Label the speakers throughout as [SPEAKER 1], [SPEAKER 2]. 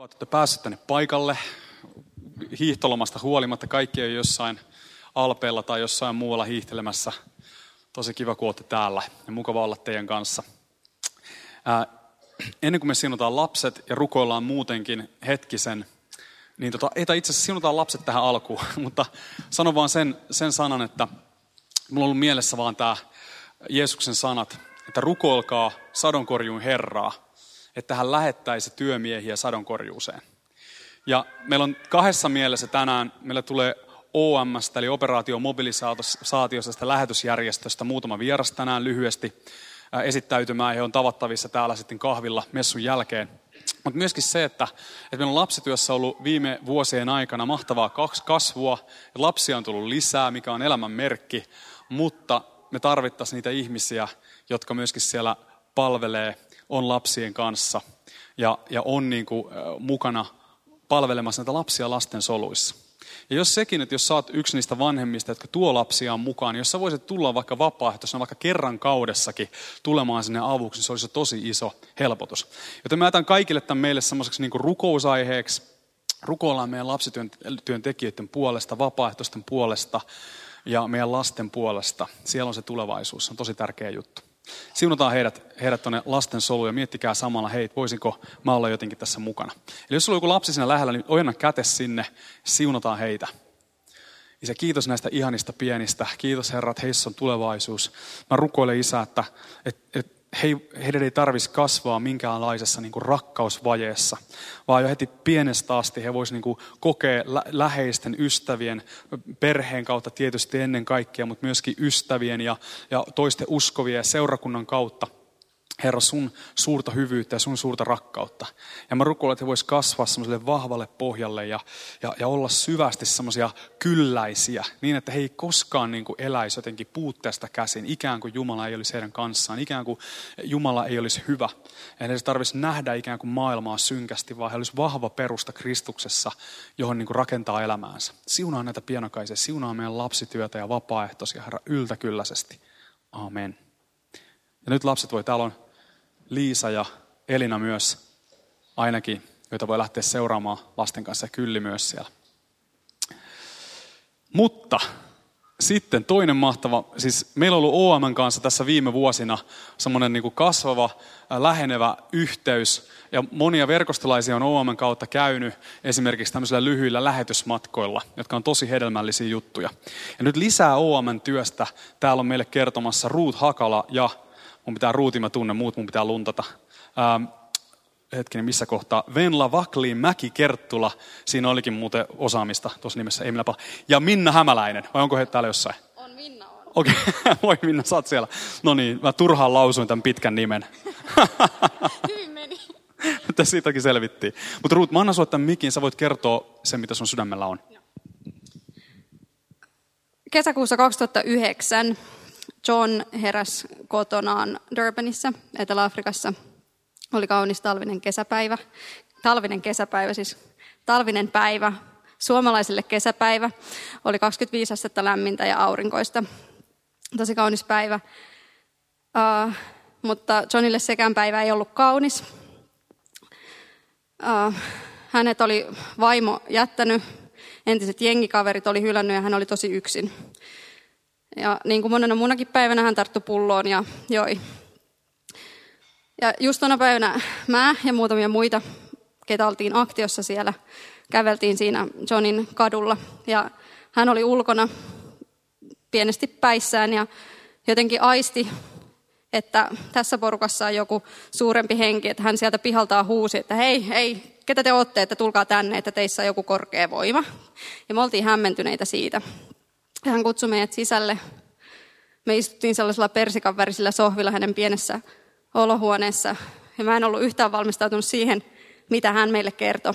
[SPEAKER 1] Olette päässeet tänne paikalle hiihtolomasta huolimatta. Kaikki on jossain alpeella tai jossain muualla hiihtelemässä. Tosi kiva, kun olette täällä ja mukava olla teidän kanssa. Ää, ennen kuin me siunataan lapset ja rukoillaan muutenkin hetkisen, niin tota, ei itse asiassa siunataan lapset tähän alkuun, mutta sanon vaan sen, sen sanan, että mulla on ollut mielessä vaan tämä Jeesuksen sanat, että rukoilkaa sadonkorjuun Herraa, että hän lähettäisi työmiehiä sadonkorjuuseen. Ja meillä on kahdessa mielessä tänään, meillä tulee OM, eli operaatio mobilisaatiosta, lähetysjärjestöstä, muutama vieras tänään lyhyesti esittäytymään. He on tavattavissa täällä sitten kahvilla messun jälkeen. Mutta myöskin se, että, että meillä on lapsityössä ollut viime vuosien aikana mahtavaa kasvua. Ja lapsia on tullut lisää, mikä on elämän merkki. Mutta me tarvittaisiin niitä ihmisiä, jotka myöskin siellä palvelee, on lapsien kanssa ja, ja on niin kuin, mukana palvelemassa näitä lapsia lasten soluissa. Ja jos sekin, että jos oot yksi niistä vanhemmista, jotka tuo lapsiaan mukaan, niin jos sä voisit tulla vaikka vapaaehtoisena, vaikka kerran kaudessakin tulemaan sinne avuksi, niin se olisi tosi iso helpotus. Joten mä jätän kaikille tämän meille semmoiseksi niin rukousaiheeksi. Rukoillaan meidän lapsityöntekijöiden puolesta, vapaaehtoisten puolesta ja meidän lasten puolesta. Siellä on se tulevaisuus, se on tosi tärkeä juttu. Siunataan heidät, heidät tuonne lasten soluun ja miettikää samalla, hei, voisinko mä olla jotenkin tässä mukana. Eli jos sulla on joku lapsi siinä lähellä, niin ojenna käte sinne, siunataan heitä. Isä, kiitos näistä ihanista pienistä. Kiitos Herra, että heissä on tulevaisuus. Mä rukoilen Isä, että, että, että he, heidän ei tarvitsisi kasvaa minkäänlaisessa niin kuin rakkausvajeessa, vaan jo heti pienestä asti he voisivat niin kokea lä- läheisten ystävien, perheen kautta tietysti ennen kaikkea, mutta myöskin ystävien ja, ja toisten uskovien ja seurakunnan kautta – Herra, sun suurta hyvyyttä ja sun suurta rakkautta. Ja mä rukoilen, että he vois kasvaa semmoiselle vahvalle pohjalle ja, ja, ja olla syvästi semmoisia kylläisiä, niin että he ei koskaan niin kuin eläisi jotenkin puutteesta käsin, ikään kuin Jumala ei olisi heidän kanssaan, ikään kuin Jumala ei olisi hyvä. Ja he tarvitsisi nähdä ikään kuin maailmaa synkästi, vaan he olisi vahva perusta Kristuksessa, johon niin kuin rakentaa elämäänsä. Siunaa näitä pienokaisia, siunaa meidän lapsityötä ja vapaaehtoisia, Herra, yltäkylläisesti. Amen. Ja nyt lapset voi, täällä on Liisa ja Elina myös ainakin, joita voi lähteä seuraamaan lasten kanssa ja Kylli myös siellä. Mutta sitten toinen mahtava, siis meillä on ollut OM kanssa tässä viime vuosina semmoinen niin kasvava, lähenevä yhteys. Ja monia verkostolaisia on OM kautta käynyt esimerkiksi tämmöisillä lyhyillä lähetysmatkoilla, jotka on tosi hedelmällisiä juttuja. Ja nyt lisää OM työstä täällä on meille kertomassa Ruut Hakala ja mun pitää ruuti, mä tunnen, muut mun pitää luntata. Ähm, hetkinen, missä kohtaa? Venla Vakliin Mäki Kerttula, siinä olikin muuten osaamista tuossa nimessä, ei minä Ja Minna Hämäläinen, vai onko he täällä jossain?
[SPEAKER 2] On Minna on.
[SPEAKER 1] Okei, okay. voi Minna, sä oot siellä. No niin, mä turhaan lausuin tämän pitkän nimen.
[SPEAKER 2] Hyvin meni.
[SPEAKER 1] Mutta siitäkin selvittiin. Mutta Ruut, mä annan sulle tämän mikin, sä voit kertoa sen, mitä sun sydämellä on.
[SPEAKER 2] Kesäkuussa 2009 John heräsi kotonaan Durbanissa, Etelä-Afrikassa. Oli kaunis talvinen kesäpäivä. Talvinen kesäpäivä, siis talvinen päivä. Suomalaiselle kesäpäivä. Oli 25 astetta lämmintä ja aurinkoista. Tosi kaunis päivä. Uh, mutta Johnille sekään päivä ei ollut kaunis. Uh, hänet oli vaimo jättänyt, entiset jengikaverit oli hylännyt ja hän oli tosi yksin. Ja niin kuin monena muunakin päivänä hän tarttui pulloon ja joi. Ja just tuona päivänä mä ja muutamia muita, ketä oltiin aktiossa siellä, käveltiin siinä Johnin kadulla. Ja hän oli ulkona pienesti päissään ja jotenkin aisti, että tässä porukassa on joku suurempi henki, että hän sieltä pihaltaa huusi, että hei, hei, ketä te olette, että tulkaa tänne, että teissä on joku korkea voima. Ja me oltiin hämmentyneitä siitä. Hän kutsui meidät sisälle. Me istuttiin sellaisella persikan värisillä sohvilla hänen pienessä olohuoneessa. Ja mä en ollut yhtään valmistautunut siihen, mitä hän meille kertoi.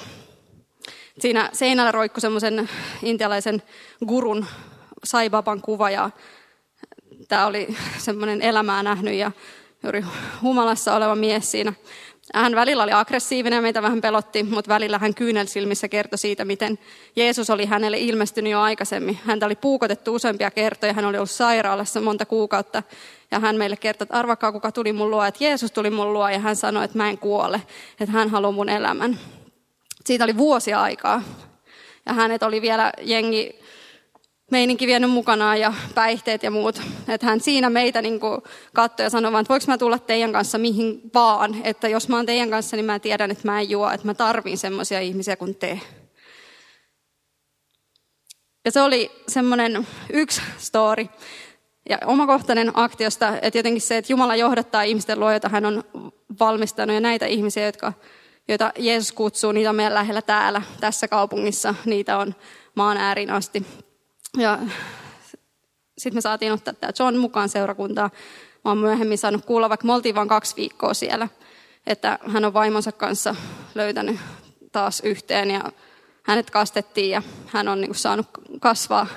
[SPEAKER 2] Siinä seinällä roikkui semmoisen intialaisen gurun Saibaban kuva ja tämä oli semmoinen elämää nähnyt ja juuri humalassa oleva mies siinä hän välillä oli aggressiivinen ja meitä vähän pelotti, mutta välillä hän kyynelsilmissä kertoi siitä, miten Jeesus oli hänelle ilmestynyt jo aikaisemmin. Häntä oli puukotettu useampia kertoja, hän oli ollut sairaalassa monta kuukautta. Ja hän meille kertoi, että arvakaa kuka tuli mun luo, että Jeesus tuli mun luo ja hän sanoi, että mä en kuole, että hän haluaa mun elämän. Siitä oli vuosia aikaa. Ja hänet oli vielä jengi meininki vienyt mukanaan ja päihteet ja muut. Että hän siinä meitä niin katsoi ja sanoi että voiko mä tulla teidän kanssa mihin vaan. Että jos mä oon teidän kanssa, niin mä tiedän, että mä en juo, että mä tarvin semmoisia ihmisiä kuin te. Ja se oli semmoinen yksi story ja omakohtainen aktiosta, että jotenkin se, että Jumala johdattaa ihmisten luo, jota hän on valmistanut, ja näitä ihmisiä, jotka, joita Jeesus kutsuu, niitä on meidän lähellä täällä, tässä kaupungissa, niitä on maan äärin asti. Ja sitten me saatiin ottaa tämä John mukaan seurakuntaan. Mä oon myöhemmin saanut kuulla, vaikka me oltiin vain kaksi viikkoa siellä, että hän on vaimonsa kanssa löytänyt taas yhteen ja hänet kastettiin ja hän on niin saanut kasvaa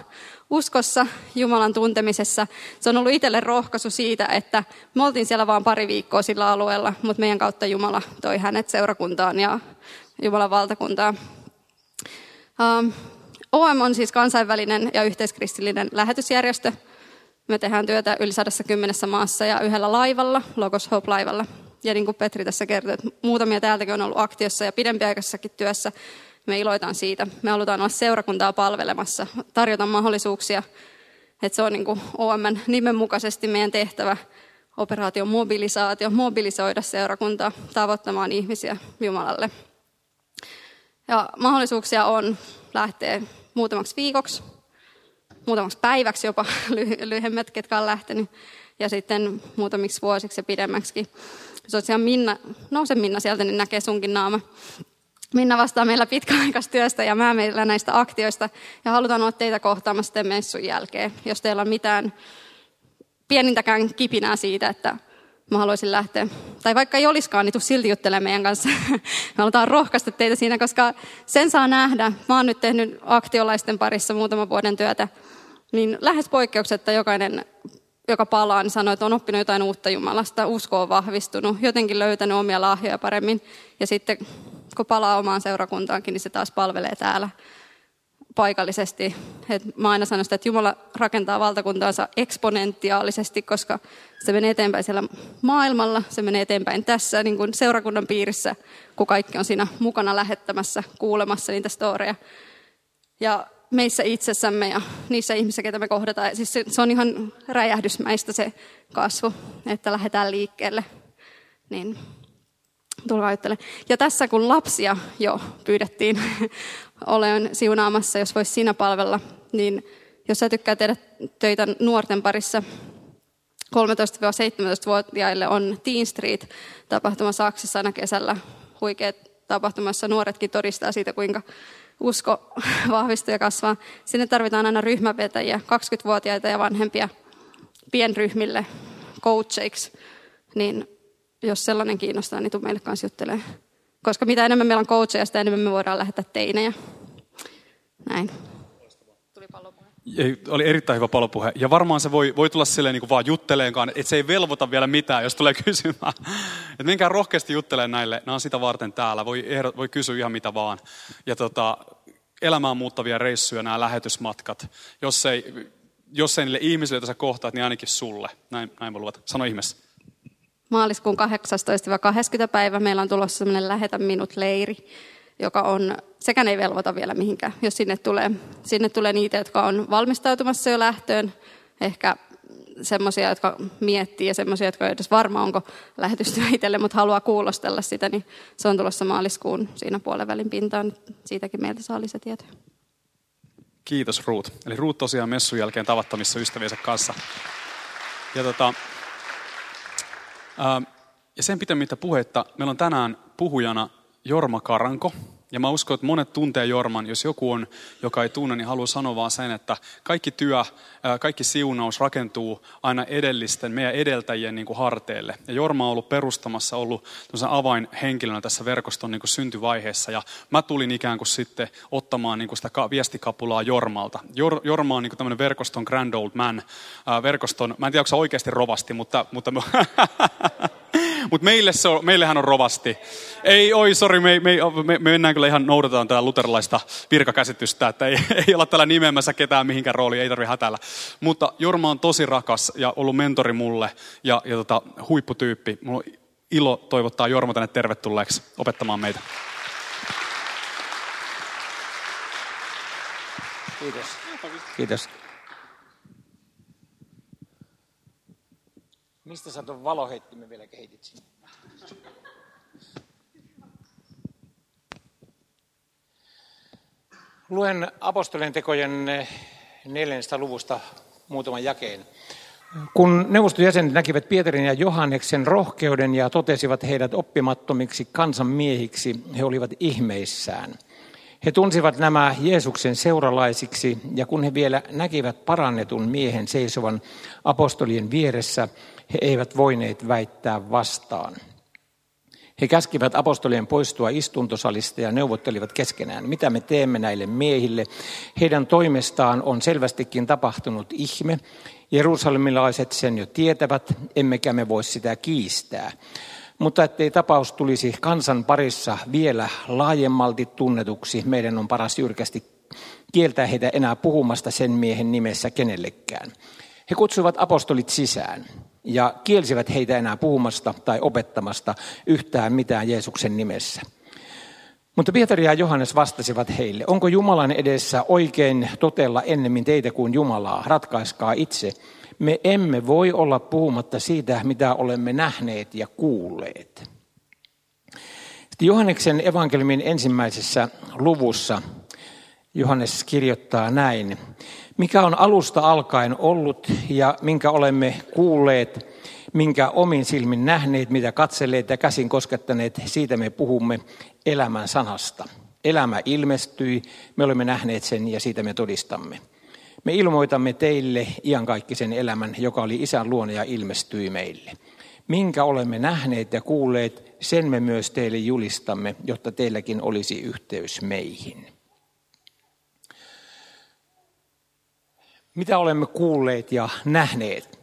[SPEAKER 2] uskossa, Jumalan tuntemisessa. Se on ollut itselle rohkaisu siitä, että me oltiin siellä vain pari viikkoa sillä alueella, mutta meidän kautta Jumala toi hänet seurakuntaan ja Jumalan valtakuntaan. Um, OM on siis kansainvälinen ja yhteiskristillinen lähetysjärjestö. Me tehdään työtä yli 110 maassa ja yhdellä laivalla, Logos Hope-laivalla. Ja niin kuin Petri tässä kertoi, että muutamia täältäkin on ollut aktiossa ja pidempiaikaisessakin työssä. Me iloitaan siitä. Me halutaan olla seurakuntaa palvelemassa, tarjota mahdollisuuksia. Että se on niin kuin OM nimen mukaisesti meidän tehtävä, operaatio mobilisaatio, mobilisoida seurakuntaa tavoittamaan ihmisiä Jumalalle. Ja mahdollisuuksia on lähteä muutamaksi viikoksi, muutamaksi päiväksi jopa lyhyemmät, ketkä on lähtenyt, ja sitten muutamiksi vuosiksi ja pidemmäksi. Siellä Minna, nouse Minna sieltä, niin näkee sunkin naama. Minna vastaa meillä pitkäaikaistyöstä ja mä meillä näistä aktioista ja halutaan olla teitä kohtaamassa sitten messun jälkeen. Jos teillä on mitään pienintäkään kipinää siitä, että mä haluaisin lähteä. Tai vaikka ei olisikaan, niin tuu silti juttelemaan meidän kanssa. Me halutaan rohkaista teitä siinä, koska sen saa nähdä. Mä oon nyt tehnyt aktiolaisten parissa muutaman vuoden työtä. Niin lähes poikkeuksetta jokainen, joka palaa, niin sanoo, että on oppinut jotain uutta Jumalasta. Usko on vahvistunut, jotenkin löytänyt omia lahjoja paremmin. Ja sitten kun palaa omaan seurakuntaankin, niin se taas palvelee täällä paikallisesti. Et mä aina sanon sitä, että Jumala rakentaa valtakuntaansa eksponentiaalisesti, koska se menee eteenpäin siellä maailmalla, se menee eteenpäin tässä niin kuin seurakunnan piirissä, kun kaikki on siinä mukana lähettämässä, kuulemassa niitä storeja. Ja meissä itsessämme ja niissä ihmisissä, ketä me kohdataan. Siis se, se on ihan räjähdysmäistä se kasvu, että lähdetään liikkeelle. Niin tulkaa Ja tässä kun lapsia jo pyydettiin olen siunaamassa, jos voisi siinä palvella, niin jos sä tykkää tehdä töitä nuorten parissa, 13-17-vuotiaille on Teen Street tapahtuma Saksassa aina kesällä. Huikeat tapahtumassa nuoretkin todistaa siitä, kuinka usko vahvistuu ja kasvaa. Sinne tarvitaan aina ryhmävetäjiä, 20-vuotiaita ja vanhempia pienryhmille, coacheiksi. Niin jos sellainen kiinnostaa, niin tuu meille kanssa juttelemaan. Koska mitä enemmän meillä on coacheja, sitä enemmän me voidaan lähettää teinejä. Näin. Pallopuhe.
[SPEAKER 1] Oli erittäin hyvä palopuhe. Ja varmaan se voi, voi tulla silleen niin kuin vaan jutteleenkaan, että se ei velvoita vielä mitään, jos tulee kysymään. Että menkää rohkeasti juttelemaan näille, nämä on sitä varten täällä. Voi, ehdot, voi kysyä ihan mitä vaan. Ja tota, elämään muuttavia reissuja, nämä lähetysmatkat. Jos ei, jos ei niille ihmisille, joita sä kohtaat, niin ainakin sulle. Näin, näin voi luvata. Sano ihmeessä
[SPEAKER 2] maaliskuun 18-20 päivä meillä on tulossa sellainen Lähetä minut leiri, joka on, sekään ei velvoita vielä mihinkään, jos sinne tulee. Sinne tulee niitä, jotka on valmistautumassa jo lähtöön, ehkä semmoisia, jotka miettii ja semmoisia, jotka ei edes varma, onko lähetystyö itselle, mutta haluaa kuulostella sitä, niin se on tulossa maaliskuun siinä puolen pintaan. Siitäkin meiltä saa lisätietoja.
[SPEAKER 1] Kiitos Ruut. Eli Ruut tosiaan messun jälkeen tavattomissa ystäviensä kanssa. Ja tota, ja sen pitemmittä puhetta, meillä on tänään puhujana Jorma Karanko. Ja mä uskon, että monet tuntee Jorman. Jos joku on, joka ei tunne, niin haluan sanoa vaan sen, että kaikki työ, kaikki siunaus rakentuu aina edellisten, meidän edeltäjien niin kuin harteille. Ja Jorma on ollut perustamassa, ollut avainhenkilönä tässä verkoston niin kuin syntyvaiheessa. Ja mä tulin ikään kuin sitten ottamaan niin kuin sitä viestikapulaa Jormalta. Jor, Jorma on niin kuin tämmöinen verkoston grand old man. Verkoston, mä en tiedä, onko se oikeasti rovasti, mutta, mutta Mutta meille se on, meillähän on rovasti. Ei, oi, sori, me, me, me, mennään kyllä ihan, noudataan tätä luterilaista virkakäsitystä, että ei, ei olla täällä nimeämässä ketään mihinkään rooliin, ei tarvitse hätäillä. Mutta Jorma on tosi rakas ja ollut mentori mulle ja, ja tota, huipputyyppi. Mulla on ilo toivottaa Jorma tänne tervetulleeksi opettamaan meitä.
[SPEAKER 3] Kiitos. Kiitos. Mistä sä tuon valoheittimen vielä kehitit sinne? Luen apostolien tekojen neljännestä luvusta muutaman jakeen. Kun neuvoston jäsenet näkivät Pietarin ja Johanneksen rohkeuden ja totesivat heidät oppimattomiksi kansanmiehiksi, he olivat ihmeissään. He tunsivat nämä Jeesuksen seuralaisiksi ja kun he vielä näkivät parannetun miehen seisovan apostolien vieressä, he eivät voineet väittää vastaan. He käskivät apostolien poistua istuntosalista ja neuvottelivat keskenään, mitä me teemme näille miehille. Heidän toimestaan on selvästikin tapahtunut ihme. Jerusalemilaiset sen jo tietävät, emmekä me voi sitä kiistää. Mutta ettei tapaus tulisi kansan parissa vielä laajemmalti tunnetuksi, meidän on paras jyrkästi kieltää heitä enää puhumasta sen miehen nimessä kenellekään. He kutsuivat apostolit sisään ja kielsivät heitä enää puhumasta tai opettamasta yhtään mitään Jeesuksen nimessä. Mutta Pietari ja Johannes vastasivat heille, onko Jumalan edessä oikein totella ennemmin teitä kuin Jumalaa? Ratkaiskaa itse. Me emme voi olla puhumatta siitä, mitä olemme nähneet ja kuulleet. Sitten Johanneksen evankeliumin ensimmäisessä luvussa Johannes kirjoittaa näin mikä on alusta alkaen ollut ja minkä olemme kuulleet, minkä omin silmin nähneet, mitä katselleet ja käsin koskettaneet, siitä me puhumme elämän sanasta. Elämä ilmestyi, me olemme nähneet sen ja siitä me todistamme. Me ilmoitamme teille iankaikkisen elämän, joka oli isän luona ja ilmestyi meille. Minkä olemme nähneet ja kuulleet, sen me myös teille julistamme, jotta teilläkin olisi yhteys meihin. mitä olemme kuulleet ja nähneet.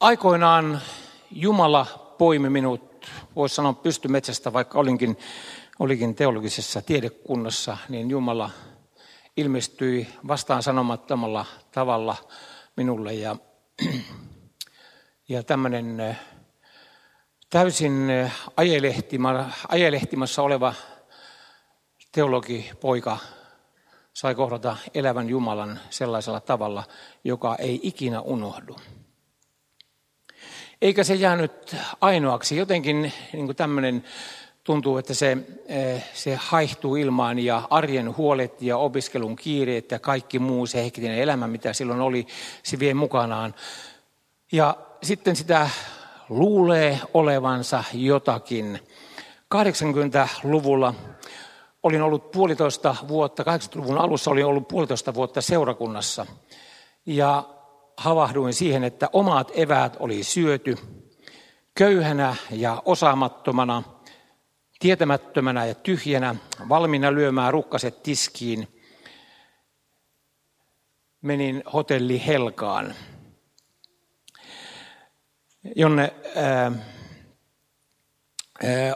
[SPEAKER 3] Aikoinaan Jumala poimi minut, voisi sanoa pystymetsästä, vaikka olinkin, olikin teologisessa tiedekunnassa, niin Jumala ilmestyi vastaan sanomattomalla tavalla minulle. Ja, ja tämmöinen täysin ajelehtimassa oleva teologipoika sai kohdata elävän Jumalan sellaisella tavalla, joka ei ikinä unohdu. Eikä se jäänyt ainoaksi. Jotenkin niin tämmöinen tuntuu, että se, eh, se haihtuu ilmaan ja arjen huolet ja opiskelun kiireet ja kaikki muu se hektinen elämä, mitä silloin oli, se vie mukanaan. Ja sitten sitä luulee olevansa jotakin. 80-luvulla olin ollut puolitoista vuotta, 80-luvun alussa olin ollut puolitoista vuotta seurakunnassa. Ja havahduin siihen, että omat eväät oli syöty köyhänä ja osaamattomana, tietämättömänä ja tyhjänä, valmiina lyömään rukkaset tiskiin. Menin hotelli Helkaan, jonne ää,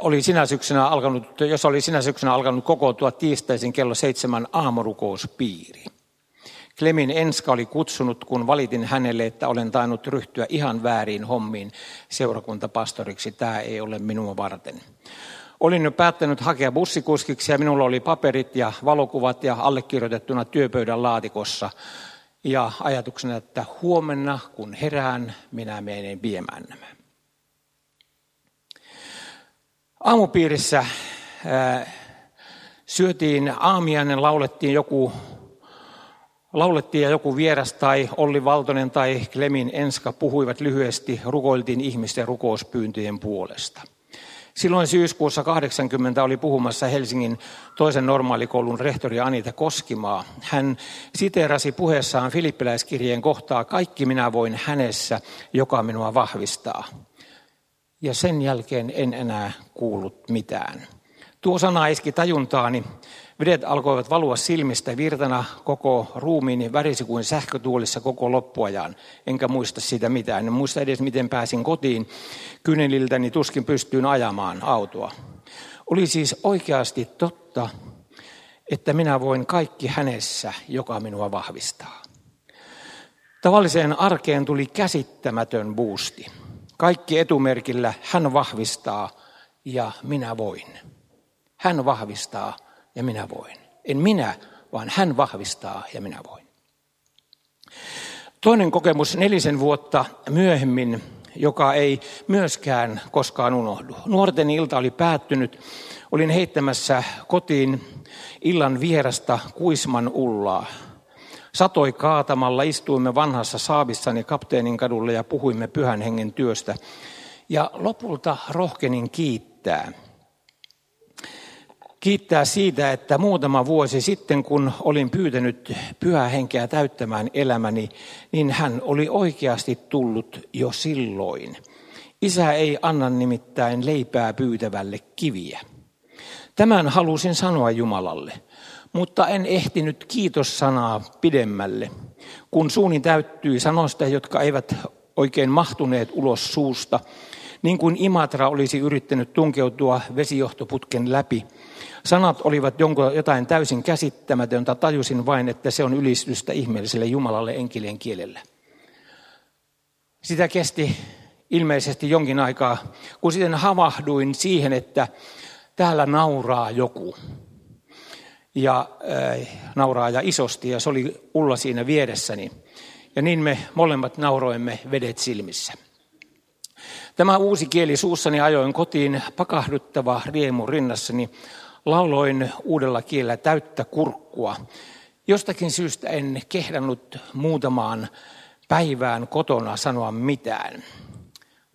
[SPEAKER 3] oli sinä syksynä alkanut, jos oli sinä syksynä alkanut kokoontua tiistaisin kello seitsemän aamurukouspiiri. Klemin Enska oli kutsunut, kun valitin hänelle, että olen tainnut ryhtyä ihan väärin hommiin seurakuntapastoriksi. Tämä ei ole minua varten. Olin jo päättänyt hakea bussikuskiksi ja minulla oli paperit ja valokuvat ja allekirjoitettuna työpöydän laatikossa. Ja ajatuksena, että huomenna kun herään, minä menen viemään nämä. Aamupiirissä ää, syötiin aamiainen, laulettiin joku, laulettiin ja joku vieras tai Olli Valtonen tai Klemin Enska puhuivat lyhyesti, rukoiltiin ihmisten rukouspyyntöjen puolesta. Silloin syyskuussa 80 oli puhumassa Helsingin toisen normaalikoulun rehtori Anita Koskimaa. Hän siteerasi puheessaan Filippiläiskirjeen kohtaa Kaikki minä voin hänessä, joka minua vahvistaa ja sen jälkeen en enää kuullut mitään. Tuo sana iski tajuntaani. Vedet alkoivat valua silmistä virtana koko ruumiini värisi kuin sähkötuolissa koko loppuajan. Enkä muista siitä mitään. En muista edes, miten pääsin kotiin. Kyneliltäni tuskin pystyin ajamaan autoa. Oli siis oikeasti totta, että minä voin kaikki hänessä, joka minua vahvistaa. Tavalliseen arkeen tuli käsittämätön boosti. Kaikki etumerkillä hän vahvistaa ja minä voin. Hän vahvistaa ja minä voin. En minä, vaan hän vahvistaa ja minä voin. Toinen kokemus nelisen vuotta myöhemmin, joka ei myöskään koskaan unohdu. Nuorten ilta oli päättynyt. Olin heittämässä kotiin illan vierasta Kuisman Ullaa. Satoi kaatamalla, istuimme vanhassa saavissani kapteenin kadulla ja puhuimme pyhän hengen työstä. Ja lopulta rohkenin kiittää. Kiittää siitä, että muutama vuosi sitten, kun olin pyytänyt pyhää henkeä täyttämään elämäni, niin hän oli oikeasti tullut jo silloin. Isä ei anna nimittäin leipää pyytävälle kiviä. Tämän halusin sanoa Jumalalle, mutta en ehtinyt kiitossanaa pidemmälle, kun suuni täyttyi sanoista, jotka eivät oikein mahtuneet ulos suusta, niin kuin Imatra olisi yrittänyt tunkeutua vesijohtoputken läpi. Sanat olivat jotain täysin käsittämätöntä, tajusin vain, että se on ylistystä ihmeelliselle Jumalalle enkilien kielellä. Sitä kesti ilmeisesti jonkin aikaa, kun sitten havahduin siihen, että täällä nauraa joku. Ja äh, nauraa ja isosti, ja se oli Ulla siinä vieressäni. Ja niin me molemmat nauroimme vedet silmissä. Tämä uusi kieli suussani ajoin kotiin pakahduttava riemu rinnassani. Lauloin uudella kielellä täyttä kurkkua. Jostakin syystä en kehdannut muutamaan päivään kotona sanoa mitään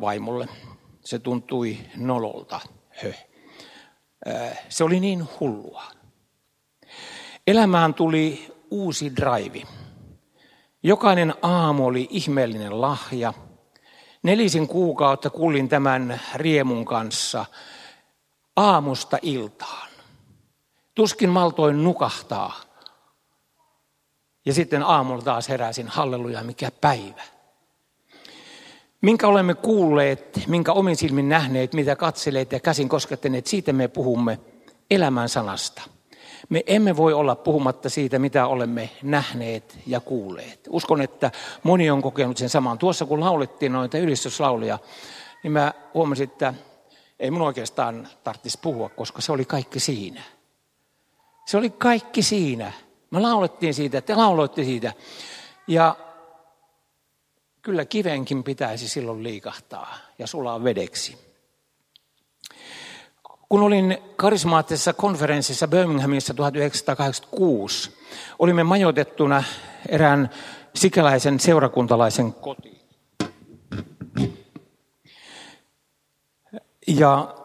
[SPEAKER 3] vaimolle. Se tuntui nololta. Höh. Se oli niin hullua. Elämään tuli uusi drive. Jokainen aamu oli ihmeellinen lahja. Nelisin kuukautta kuulin tämän riemun kanssa aamusta iltaan. Tuskin maltoin nukahtaa. Ja sitten aamulla taas heräsin, halleluja, mikä päivä. Minkä olemme kuulleet, minkä omin silmin nähneet, mitä katseleet ja käsin koskettaneet, siitä me puhumme elämän sanasta. Me emme voi olla puhumatta siitä, mitä olemme nähneet ja kuulleet. Uskon, että moni on kokenut sen saman. Tuossa kun laulettiin noita ylistyslaulia, niin mä huomasin, että ei mun oikeastaan tarvitsisi puhua, koska se oli kaikki siinä. Se oli kaikki siinä. Me laulettiin siitä, te lauloitte siitä. Ja kyllä kivenkin pitäisi silloin liikahtaa ja sulaa vedeksi. Kun olin karismaattisessa konferenssissa Birminghamissa 1986, olimme majoitettuna erään sikäläisen seurakuntalaisen kotiin. Ja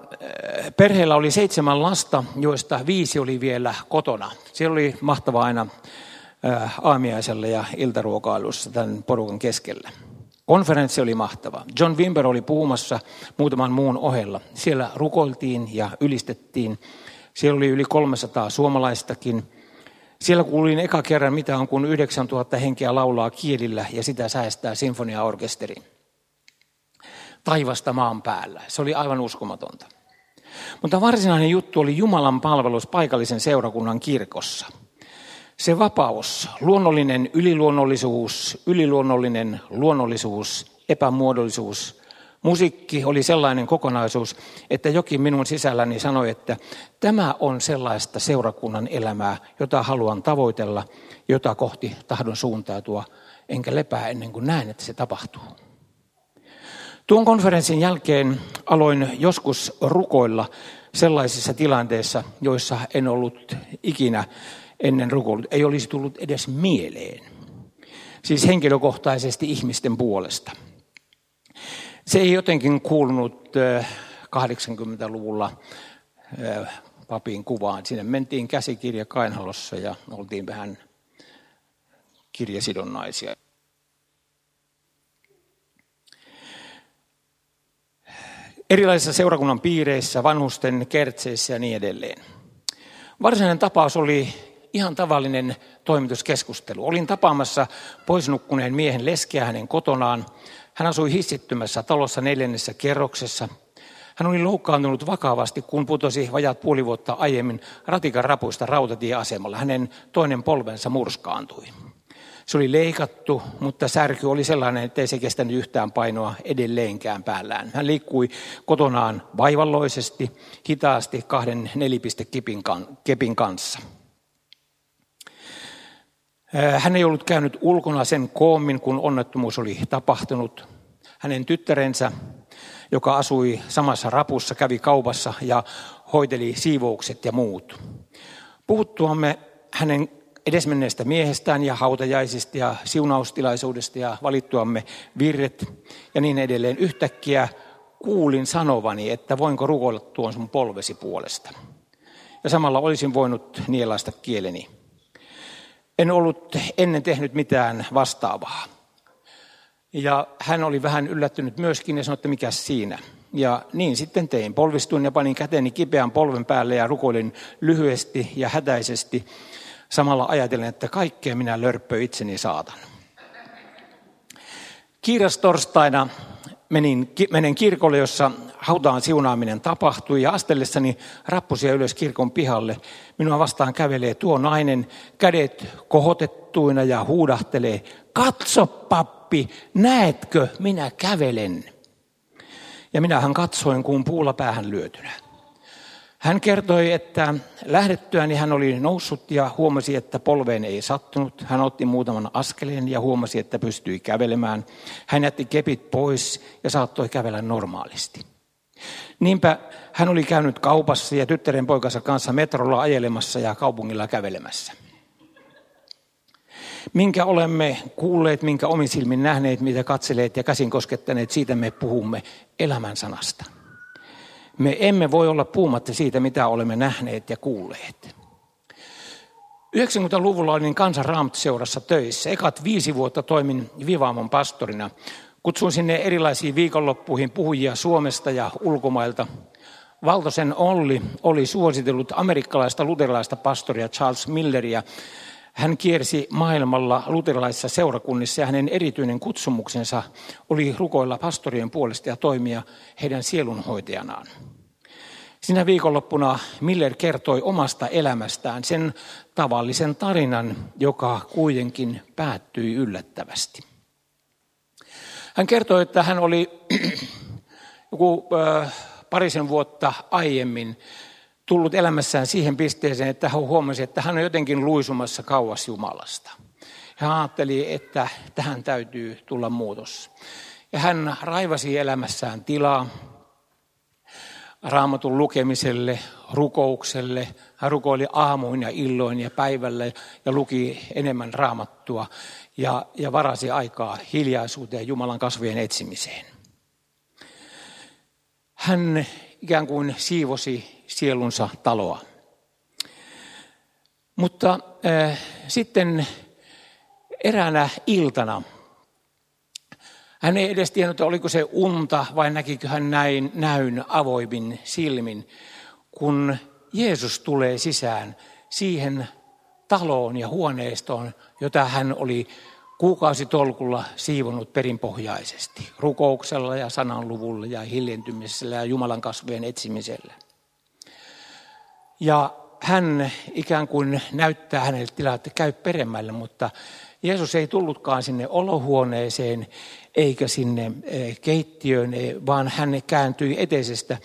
[SPEAKER 3] perheellä oli seitsemän lasta, joista viisi oli vielä kotona. Siellä oli mahtava aina eh, aamiaisella ja iltaruokailussa tämän porukan keskellä. Konferenssi oli mahtava. John Wimber oli puhumassa muutaman muun ohella. Siellä rukoiltiin ja ylistettiin. Siellä oli yli 300 suomalaistakin. Siellä kuulin eka kerran, mitä on, kun 9000 henkeä laulaa kielillä ja sitä säästää sinfoniaorkesteri. Taivasta maan päällä. Se oli aivan uskomatonta. Mutta varsinainen juttu oli Jumalan palvelus paikallisen seurakunnan kirkossa – se vapaus, luonnollinen yliluonnollisuus, yliluonnollinen luonnollisuus, epämuodollisuus, musiikki oli sellainen kokonaisuus, että jokin minun sisälläni sanoi, että tämä on sellaista seurakunnan elämää, jota haluan tavoitella, jota kohti tahdon suuntautua, enkä lepää ennen kuin näen, että se tapahtuu. Tuon konferenssin jälkeen aloin joskus rukoilla sellaisissa tilanteissa, joissa en ollut ikinä ennen rukoilut, ei olisi tullut edes mieleen. Siis henkilökohtaisesti ihmisten puolesta. Se ei jotenkin kuulunut 80-luvulla papin kuvaan. Sinne mentiin käsikirja kainalossa ja oltiin vähän kirjasidonnaisia. Erilaisissa seurakunnan piireissä, vanhusten kertseissä ja niin edelleen. Varsinainen tapaus oli ihan tavallinen toimituskeskustelu. Olin tapaamassa poisnukkuneen miehen leskeä hänen kotonaan. Hän asui hissittymässä talossa neljännessä kerroksessa. Hän oli loukkaantunut vakavasti, kun putosi vajat puoli vuotta aiemmin ratikan rapuista rautatieasemalla. Hänen toinen polvensa murskaantui. Se oli leikattu, mutta särky oli sellainen, ettei se kestänyt yhtään painoa edelleenkään päällään. Hän liikkui kotonaan vaivalloisesti, hitaasti kahden nelipistekepin kanssa. Hän ei ollut käynyt ulkona sen koommin, kun onnettomuus oli tapahtunut. Hänen tyttärensä, joka asui samassa rapussa, kävi kaupassa ja hoiteli siivoukset ja muut. Puhuttuamme hänen edesmenneestä miehestään ja hautajaisista ja siunaustilaisuudesta ja valittuamme virret ja niin edelleen. Yhtäkkiä kuulin sanovani, että voinko rukoilla tuon sun polvesi puolesta. Ja samalla olisin voinut nielaista kieleni. En ollut ennen tehnyt mitään vastaavaa. Ja hän oli vähän yllättynyt myöskin ja sanoi, että mikä siinä. Ja niin sitten tein. Polvistuin ja panin käteni kipeän polven päälle ja rukoilin lyhyesti ja hätäisesti. Samalla ajatellen, että kaikkea minä lörppö itseni saatan. Kiirastorstaina menin, menen kirkolle, jossa hautaan siunaaminen tapahtui ja astellessani rappusia ylös kirkon pihalle. Minua vastaan kävelee tuo nainen, kädet kohotettuina ja huudahtelee, katso pappi, näetkö, minä kävelen. Ja minähän katsoin, kun puulla päähän lyötynä. Hän kertoi, että lähdettyään niin hän oli noussut ja huomasi, että polveen ei sattunut. Hän otti muutaman askeleen ja huomasi, että pystyi kävelemään. Hän jätti kepit pois ja saattoi kävellä normaalisti. Niinpä hän oli käynyt kaupassa ja tyttären poikansa kanssa metrolla ajelemassa ja kaupungilla kävelemässä. Minkä olemme kuulleet, minkä omin silmin nähneet, mitä katseleet ja käsin koskettaneet, siitä me puhumme elämän sanasta. Me emme voi olla puumatta siitä, mitä olemme nähneet ja kuulleet. 90-luvulla olin kansan seurassa töissä. Ekat viisi vuotta toimin Vivaamon pastorina. Kutsuin sinne erilaisiin viikonloppuihin puhujia Suomesta ja ulkomailta. Valtosen Olli oli suositellut amerikkalaista luterilaista pastoria Charles Milleria hän kiersi maailmalla luterilaisissa seurakunnissa ja hänen erityinen kutsumuksensa oli rukoilla pastorien puolesta ja toimia heidän sielunhoitajanaan. Sinä viikonloppuna Miller kertoi omasta elämästään sen tavallisen tarinan, joka kuitenkin päättyi yllättävästi. Hän kertoi, että hän oli joku parisen vuotta aiemmin tullut elämässään siihen pisteeseen, että hän huomasi, että hän on jotenkin luisumassa kauas Jumalasta. Hän ajatteli, että tähän täytyy tulla muutos. Ja hän raivasi elämässään tilaa raamatun lukemiselle, rukoukselle. Hän rukoili aamuin ja illoin ja päivällä ja luki enemmän raamattua ja, ja varasi aikaa hiljaisuuteen Jumalan kasvojen etsimiseen. Hän ikään kuin siivosi sielunsa taloa. Mutta äh, sitten eräänä iltana hän ei edes tiennyt, oliko se unta vai näkikö hän näin näyn avoimin silmin, kun Jeesus tulee sisään siihen taloon ja huoneistoon, jota hän oli kuukausitolkulla siivonut perinpohjaisesti, rukouksella ja sananluvulla ja hiljentymisellä ja Jumalan kasvojen etsimisellä. Ja hän ikään kuin näyttää hänelle tilaa, että käy peremmälle, mutta Jeesus ei tullutkaan sinne olohuoneeseen eikä sinne eh, keittiöön, eh, vaan hän kääntyi eteisestä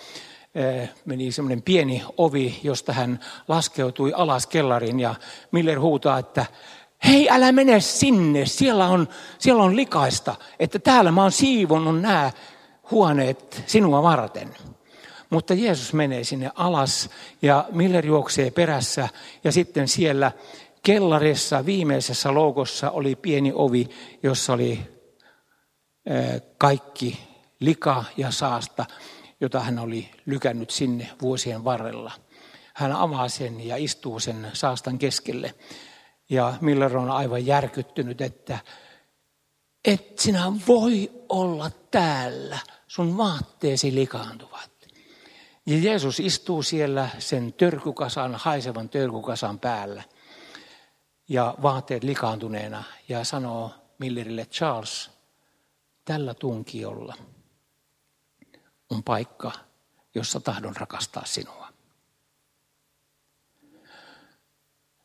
[SPEAKER 3] eh, meni semmoinen pieni ovi, josta hän laskeutui alas kellariin ja Miller huutaa, että hei älä mene sinne, siellä on, siellä on likaista, että täällä mä oon siivonnut nämä huoneet sinua varten. Mutta Jeesus menee sinne alas ja Miller juoksee perässä ja sitten siellä kellarissa viimeisessä loukossa oli pieni ovi, jossa oli kaikki lika ja saasta, jota hän oli lykännyt sinne vuosien varrella. Hän avaa sen ja istuu sen saastan keskelle. Ja Miller on aivan järkyttynyt, että et sinä voi olla täällä, sun vaatteesi likaantuvat. Ja Jeesus istuu siellä sen törkykasan, haisevan törkykasan päällä ja vaatteet likaantuneena ja sanoo Millerille, Charles, tällä tunkiolla on paikka, jossa tahdon rakastaa sinua.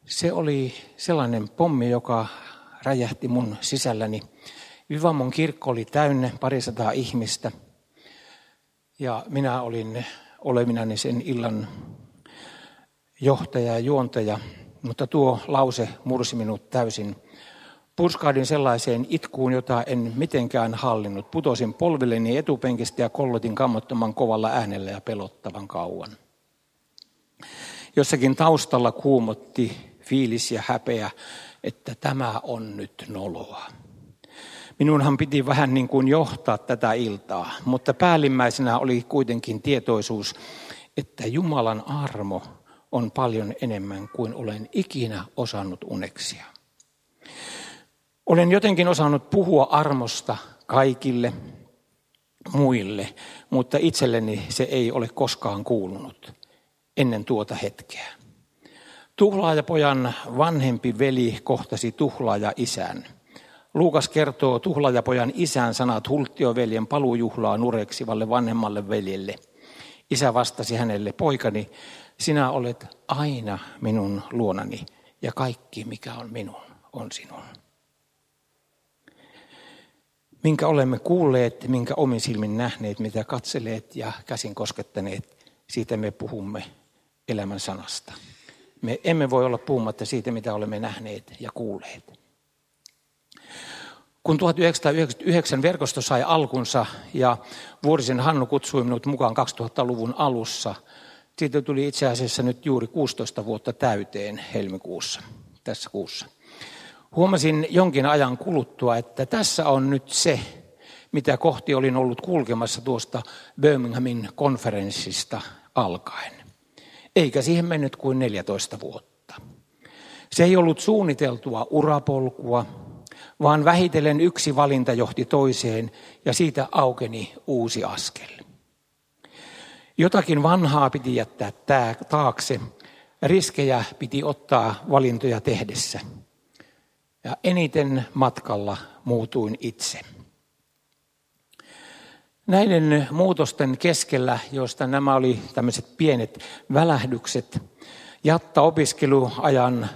[SPEAKER 3] Se oli sellainen pommi, joka räjähti mun sisälläni. Vivamon kirkko oli täynnä parisataa ihmistä ja minä olin olevinani sen illan johtaja ja juontaja. mutta tuo lause mursi minut täysin. Purskahdin sellaiseen itkuun, jota en mitenkään hallinnut. Putosin polvilleni etupenkistä ja kollotin kammottoman kovalla äänellä ja pelottavan kauan. Jossakin taustalla kuumotti fiilis ja häpeä, että tämä on nyt noloa. Minunhan piti vähän niin kuin johtaa tätä iltaa, mutta päällimmäisenä oli kuitenkin tietoisuus, että Jumalan armo on paljon enemmän kuin olen ikinä osannut uneksia. Olen jotenkin osannut puhua armosta kaikille muille, mutta itselleni se ei ole koskaan kuulunut ennen tuota hetkeä. Tuhlaajapojan vanhempi veli kohtasi tuhlaaja isän. Luukas kertoo tuhlaajapojan isän sanat hulttioveljen palujuhlaa nureksivalle vanhemmalle veljelle. Isä vastasi hänelle, poikani, sinä olet aina minun luonani ja kaikki mikä on minun on sinun. Minkä olemme kuulleet, minkä omin silmin nähneet, mitä katseleet ja käsin koskettaneet, siitä me puhumme elämän sanasta. Me emme voi olla puhumatta siitä, mitä olemme nähneet ja kuulleet. Kun 1999 verkosto sai alkunsa ja Vuorisen Hannu kutsui minut mukaan 2000-luvun alussa, siitä tuli itse asiassa nyt juuri 16 vuotta täyteen helmikuussa, tässä kuussa. Huomasin jonkin ajan kuluttua, että tässä on nyt se, mitä kohti olin ollut kulkemassa tuosta Birminghamin konferenssista alkaen. Eikä siihen mennyt kuin 14 vuotta. Se ei ollut suunniteltua urapolkua, vaan vähitellen yksi valinta johti toiseen ja siitä aukeni uusi askel. Jotakin vanhaa piti jättää taakse, riskejä piti ottaa valintoja tehdessä. Ja eniten matkalla muutuin itse. Näiden muutosten keskellä, joista nämä oli tämmöiset pienet välähdykset, jatta opiskeluajan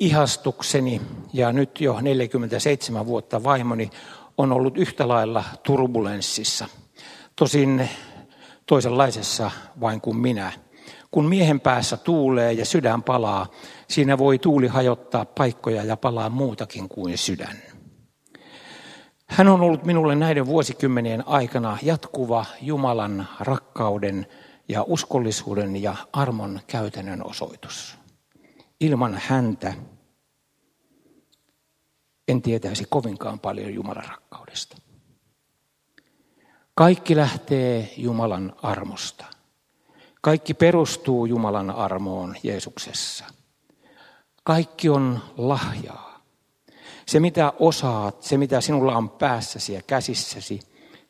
[SPEAKER 3] ihastukseni ja nyt jo 47 vuotta vaimoni on ollut yhtä lailla turbulenssissa. Tosin toisenlaisessa vain kuin minä. Kun miehen päässä tuulee ja sydän palaa, siinä voi tuuli hajottaa paikkoja ja palaa muutakin kuin sydän. Hän on ollut minulle näiden vuosikymmenien aikana jatkuva Jumalan rakkauden ja uskollisuuden ja armon käytännön osoitus. Ilman häntä en tietäisi kovinkaan paljon Jumalan rakkaudesta. Kaikki lähtee Jumalan armosta. Kaikki perustuu Jumalan armoon Jeesuksessa. Kaikki on lahjaa. Se mitä osaat, se mitä sinulla on päässäsi ja käsissäsi,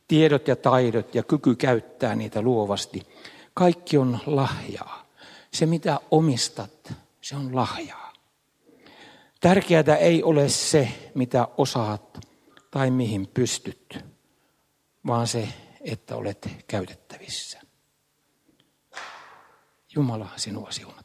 [SPEAKER 3] tiedot ja taidot ja kyky käyttää niitä luovasti, kaikki on lahjaa. Se mitä omistat, se on lahjaa. Tärkeää ei ole se, mitä osaat tai mihin pystyt, vaan se, että olet käytettävissä. Jumala sinua siunatkoon.